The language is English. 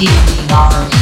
You're me.